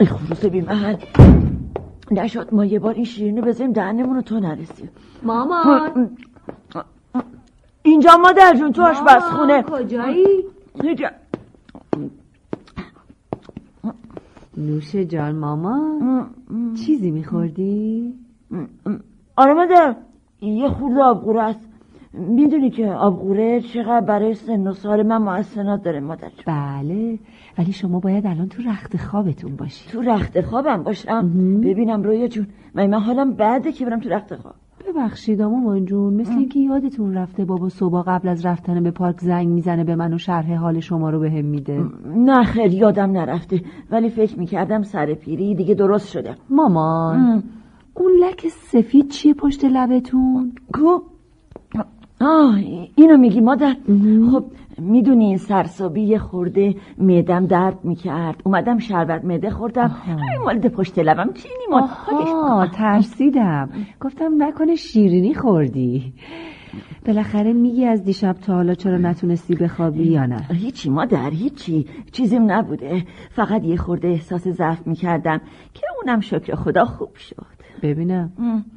ای خروس بی محل. نشد ما یه بار این شیرین رو بذاریم دهنمون رو تو نرسیم. مامان. اینجا مادر جون تو آشپزخونه. کجایی؟ اینجا. نوش جان مامان. چیزی میخوردی؟ آره مادر یه خورده آبغوره است می‌دونی که آبغوره چقدر برای سن و سال من محسنات داره مادر. بله ولی شما باید الان تو رخت خوابتون باشی. تو رخت خوابم باشم؟ ببینم رویا جون من من حالم بعده که برم تو رخت خواب. ببخشید مامان جون مثل اینکه یادتون رفته بابا صبح قبل از رفتن به پارک زنگ می‌زنه به من و شرح حال شما رو بهم میده. نه خیر یادم نرفته. ولی فکر می‌کردم سر پیری دیگه درست شده مامان اون لک سفید چیه پشت لبتون؟ کو آه اینو میگی مادر. خب می‌دونی این سرسابی یه خورده معدم درد می‌کرد. اومدم شربت معده خوردم. مالد پشت لبم چینی مال آها ترسیدم. گفتم نکنه شیرینی خوردی. بالاخره میگی از دیشب تا حالا چرا نتونستی بخوابی یا نه؟ هیچی مادر هیچی. چیزیم نبوده. فقط یه خورده احساس ضعف می‌کردم که اونم شکر خدا خوب شد. ببینم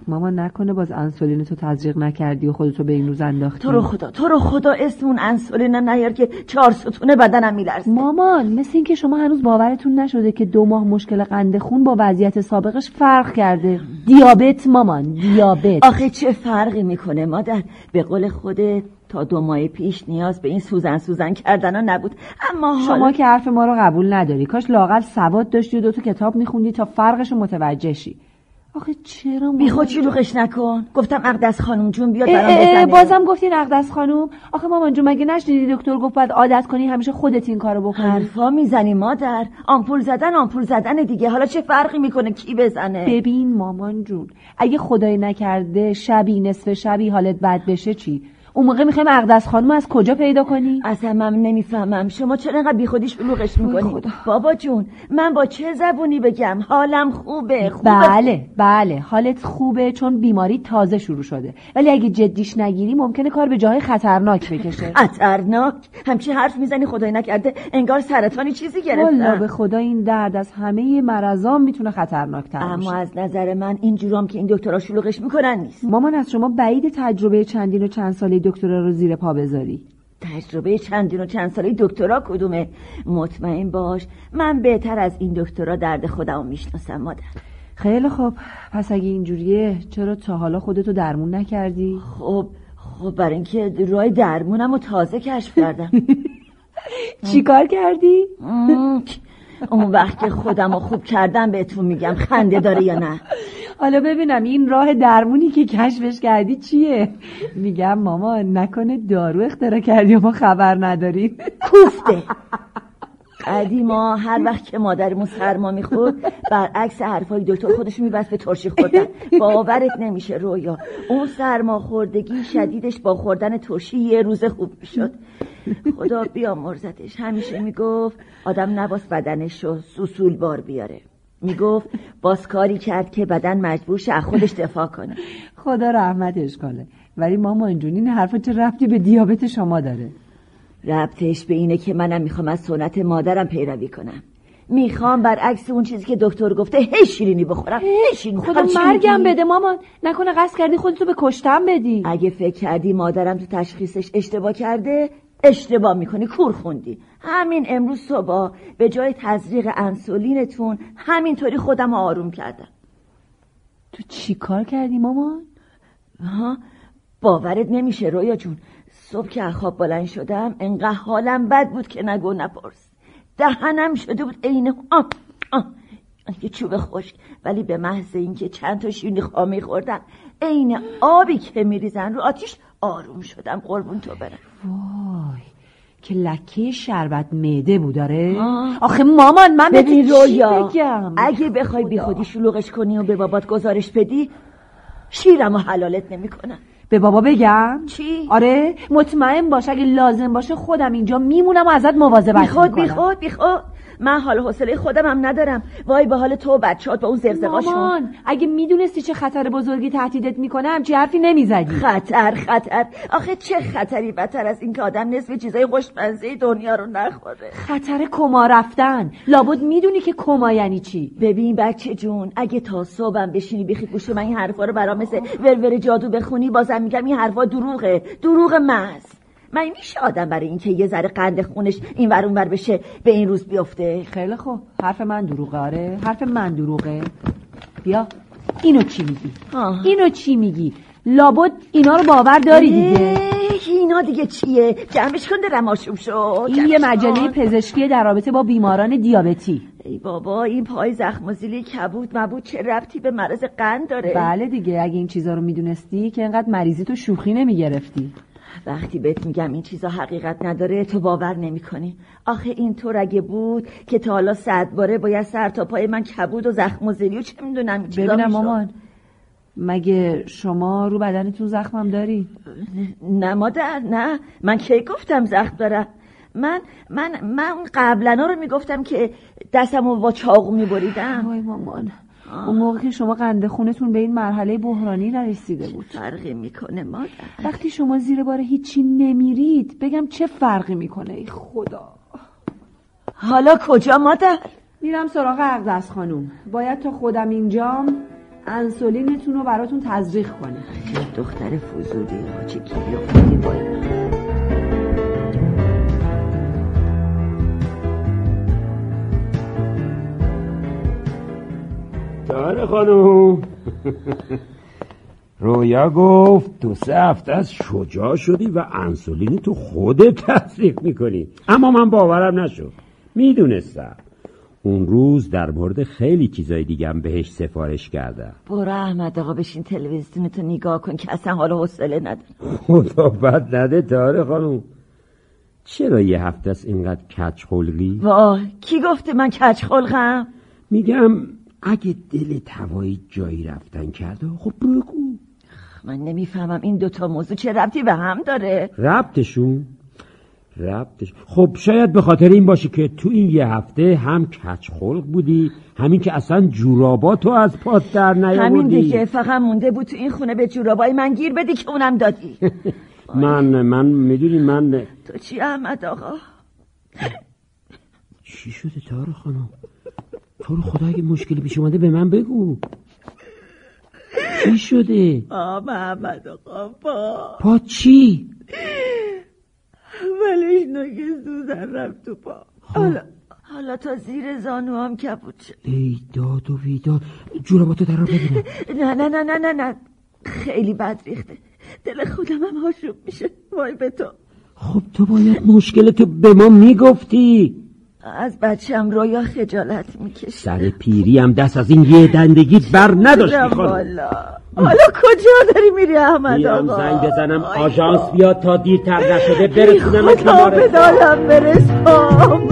ماما نکنه باز انسولین تو تزریق نکردی و خودتو به این روز انداختی. تو رو خدا تو رو خدا اسم اون انسولین نیار که چهار ستونه بدنم میلرزه. مامان مثل اینکه شما هنوز باورتون نشده که دو ماه مشکل قند خون با وضعیت سابقش فرق کرده. دیابت مامان دیابت. آخه چه فرقی می‌کنه مادر؟ به قول خودت تا دو ماه پیش نیاز به این سوزن سوزن کردن ها نبود. اما شما حالا که حرف ما رو قبول نداری. کاش لاقل سواد داشتی و دو تا کتاب میخوندی تا فرقش رو متوجه شی. آخه چرا بی خود شلوغش نکن. گفتم اقدس خانم جون بیاد برام بزنه. بازم گفتی نقدس خانوم آخه مامان جون مگه نشنیدی دکتر گفت باید عادت کنی همیشه خودت این کارو بکنی؟ حرفا می‌زنی مادر. آمپول زدن آمپول زدن دیگه. حالا چه فرقی می‌کنه کی بزنه؟ ببین مامان جون اگه خدای نکرده شبی نصف شبی حالت بد بشه چی؟ اون موقع می‌خوایم اقدس خانم از کجا پیدا کنی؟ اصلا من نمی‌فهمم. شما چرا انقدر بی خودی شلوغش می‌کنی؟ بابا جون من با چه زبونی بگم؟ حالم خوبه خوبه. بله بله. حالت خوبه چون بیماری تازه شروع شده. ولی اگه جدیش نگیری ممکنه کار به جای خطرناک بکشه. خطرناک؟ همچی حرف می‌زنی خدای نکرده انگار سرطانی چیزی والا به گرفتم خدا این درد از همه مرضام می‌تونه خطرناک تر اما از نظر من این جورام که این دکترها شلوغش می‌کنن نیست. مامان از شما بعید تجربه چندین و چند ساله دکترا رو زیر پا بذاری. تجربه چندین و چند ساله دکترا کدومه؟ مطمئن باش من بهتر از این دکترا درد خودمو می‌شناسم مادر. خیلی خوب. پس اگه اینجوریه چرا تا حالا خودتو درمون نکردی؟ خب خب برای اینکه راه درمونم رو تازه کشف کردم. چیکار کردی؟ اون وقت که خودم رو خوب کردم بهتون میگم خنده داره یا نه؟ حالا ببینم این راه درمونی که کشفش کردی چیه؟ میگم ماما نکنه دارو اختراع کردی و ما خبر نداریم. کوفته. قدیما هر وقت که مادرمون سرما می‌خورد برعکس حرفای دکتر خودش میبست به ترشی خوردن. باورت نمیشه رویا. اون سرما خوردگی شدیدش با خوردن ترشی یه روز خوب می‌شد. خدا بیا مرزتش همیشه می‌گفت آدم نباس بدنش رو سوسول بار بیاره. می‌گفت باز کاری کرد که بدن مجبور شه از خودش دفاع کنه. خدا رحمتش کنه ولی ماما اینجوری این حرفا چه رفتی به دیابت شما داره؟ ربطش به اینه که منم می‌خوام از سنت مادرم پیروی کنم. می‌خوام برعکس اون چیزی که دکتر گفته هی شیرینی بخورم. هی شیرینی خدا مرگم؟ بده مامان نکنه قصد کردی خودتو به کشتن بدی. اگه فکر کردی مادرم تو تشخیصش اشتباه کرده اشتباه می‌کنی کور خوندی. همین امروز صبح به جای تزریق انسولینتون همینطوری خودم رو آروم کردم. تو چی کار کردی مامان؟ ها باورت نمیشه رویا جون. صبح که از خواب بلند شدم انقدر حالم بد بود که نگو نپرس. دهنم شده بود عین آه آه. یه چوب خشک ولی به محض اینکه چند تا شیرینی خامی خوردم عین آبی که میریزن رو آتیش آروم شدم قربون تو برم. که لکه شربت معده بود داره. آخه مامان من ببین رویا بگم؟ اگه بخوای بی خودی شلوغش کنی و به بابات گزارش بدی شیرم و حلالت نمی‌کنم به بابا بگم؟ چی؟ آره مطمئن باش اگه لازم باشه خودم اینجا میمونم و ازت مواظبت بی خود بی می‌کنم. خود بی خود من حال حوصله خودم هم ندارم. وای به حال تو بچهات با اون زغزغاشون مامان اگه می‌دونستی چه خطر بزرگی تهدیدت می‌کنم چه حرفی نمی‌زدی. خطر خطر. آخه چه خطری بدتر از این که آدم نصف چیزای خوشمزه دنیا رو نخوره. خطر کما رفتن. لابد می‌دونی که کما یعنی چی؟ ببین بچه جون اگه تا صبحم بشینی بیخی گوش من این حرفا رو برام مثل ورور جادو بخونی بازم میگم این حرفا دروغه. دروغ محض. من میشه آدم برای اینکه یه ذره قند خونش این ور اون ور بشه به این روز بیفته؟ خیلی خوب. حرف من دروغه آره. حرف من دروغه. بیا. اینو چی میگی؟ آه. اینو چی میگی؟ لابد اینا رو باور داری دیگه. اینا دیگه چیه؟ جمعش کن درم آشوب شد این یه مجله. پزشکی در رابطه با بیماران دیابتی. ای بابا این پای زخم و زیلی کبود مبود چه ربطی به مرض قند داره؟ بله دیگه اگه این چیزا رو می‌دونستی که انقدر مریضی تو شوخی نمی‌گرفتی. وقتی بهت میگم این چیزا حقیقت نداره تو باور نمی‌کنی. آخه این طور اگه بود که تا حالا صد باره باید سر تا پای من کبود و زخم و زیلی و چه می‌دونم چیزا ببینم. مامان مگه شما رو بدنتون زخمم داری؟ نه مادر نه. من کی گفتم زخم دارم؟ من من من قبلا رو می‌گفتم که دستمو با چاقو میبریدم. وای مامان. اون موقع که شما قند خونتون به این مرحله بحرانی نرسیده بود. فرقی می‌کنه مادر. وقتی شما زیر بار هیچی نمیرید بگم چه فرقی می‌کنه؟ ای خدا. حالا کجا مادر؟ میرم سراغ اقدس خانوم. باید تا خودم اینجام انسولینتون رو براتون تزریق کنه دختر فضولی ها چه گیری افتادی با داره خانوم رویا گفت تو سه هفته از شجاع شدی و انسولین تو خودت تصریف می‌کنی. اما من باورم نشد. می‌دونستم. اون روز در مورد خیلی چیزای دیگه هم بهش سفارش کردم. برو احمد آقا بشین تلویزیونتو نگاه کن که اصلا حالا حوصله ندارم خدا بد نده تاره خانوم چرا یه هفته است اینقدر کچ خلقی؟ وای کی گفته من کچ خلقم؟ میگم اگه دل هوایی جایی رفتن کرده خب بگو. من نمی‌فهمم این دوتا موضوع چه ربطی به هم داره. ربطشون؟ ربطش. خب شاید به خاطر این باشه که تو این یه هفته هم کچ خلق بودی همین که اصلا جوراباتو از پات در نیاوردی همین دیگه فقط مونده بود تو این خونه به جورابای من گیر بدی که اونم دادی. من من می‌دونی من؟ تو چی احمد آقا؟ چی شده تارو خانم؟ تو رو خدا اگه مشکلی پیش اومده به من بگو. چی شده؟ آه محمد آقا پا پا چی؟ ولش نگه سوزن رفت تو پا. حالا حالا تا زیر زانو هم کبود شد. ای داد و بیداد. جوراباتو در رو ببینم. نه نه نه نه نه نه. خیلی بد ریخته. دل خودم هم آشوب میشه. وای به تو. خب تو باید مشکلتو به ما می‌گفتی. از بچم رویا خجالت می‌کشه سر پیری هم دست از این یه دندگیت بر نداشتی خانم والا حالا کجا داری میری احمد آقا؟ زنگ بزنم آژانس. بیاد تا دیرتر نشده برسونم خدا به دادم برسام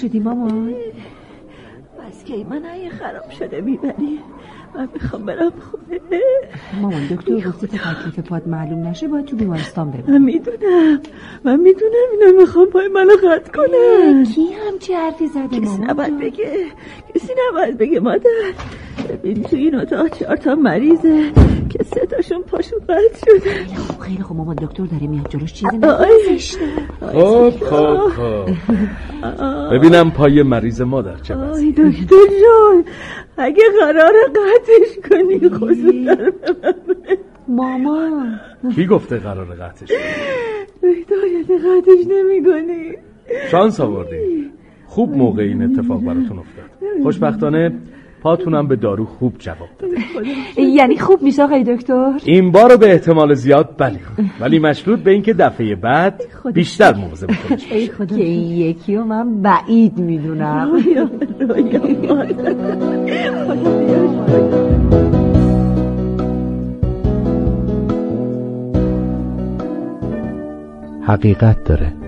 شدی مامان؟ بس که من این خراب شده می‌بری. من می‌خوام برم خونه. مامان دکتر گفته که تکلیف پاد معلوم نشه باید تو بیمارستان بمونی. من می‌دونم. من می‌دونم اینا می‌خوام پای منو قطع کنم کی همچی حرفی زده کسی مامان نباید جون؟ بگه. کسی نباید بگه مادر. ببین تو این اتاق چهار تا مریضه. که سه تاشون پاشون قطع شده خب خیلی خوب مامان دکتر داره میاد جلوش چیزی. نگذاشته خب خب خب. ببینم پای مریض مادر چه وضعی. آی دکتر جان اگه قرار قطعش کنی خصوصا مامان. کی گفته قرار قطعش دکتر قطعش نمی کنی شانس آوردی. خوب موقع این اتفاق براتون افتاد. خوشبختانه پاتونم به دارو خوب جواب داده یعنی خوب میشه آقای دکتر؟ این بار به احتمال زیاد بله. ولی مشروط به اینکه دفعه بعد بیشتر ای خدا. که این یکی رو من بعید می‌دونم. حقیقت داره.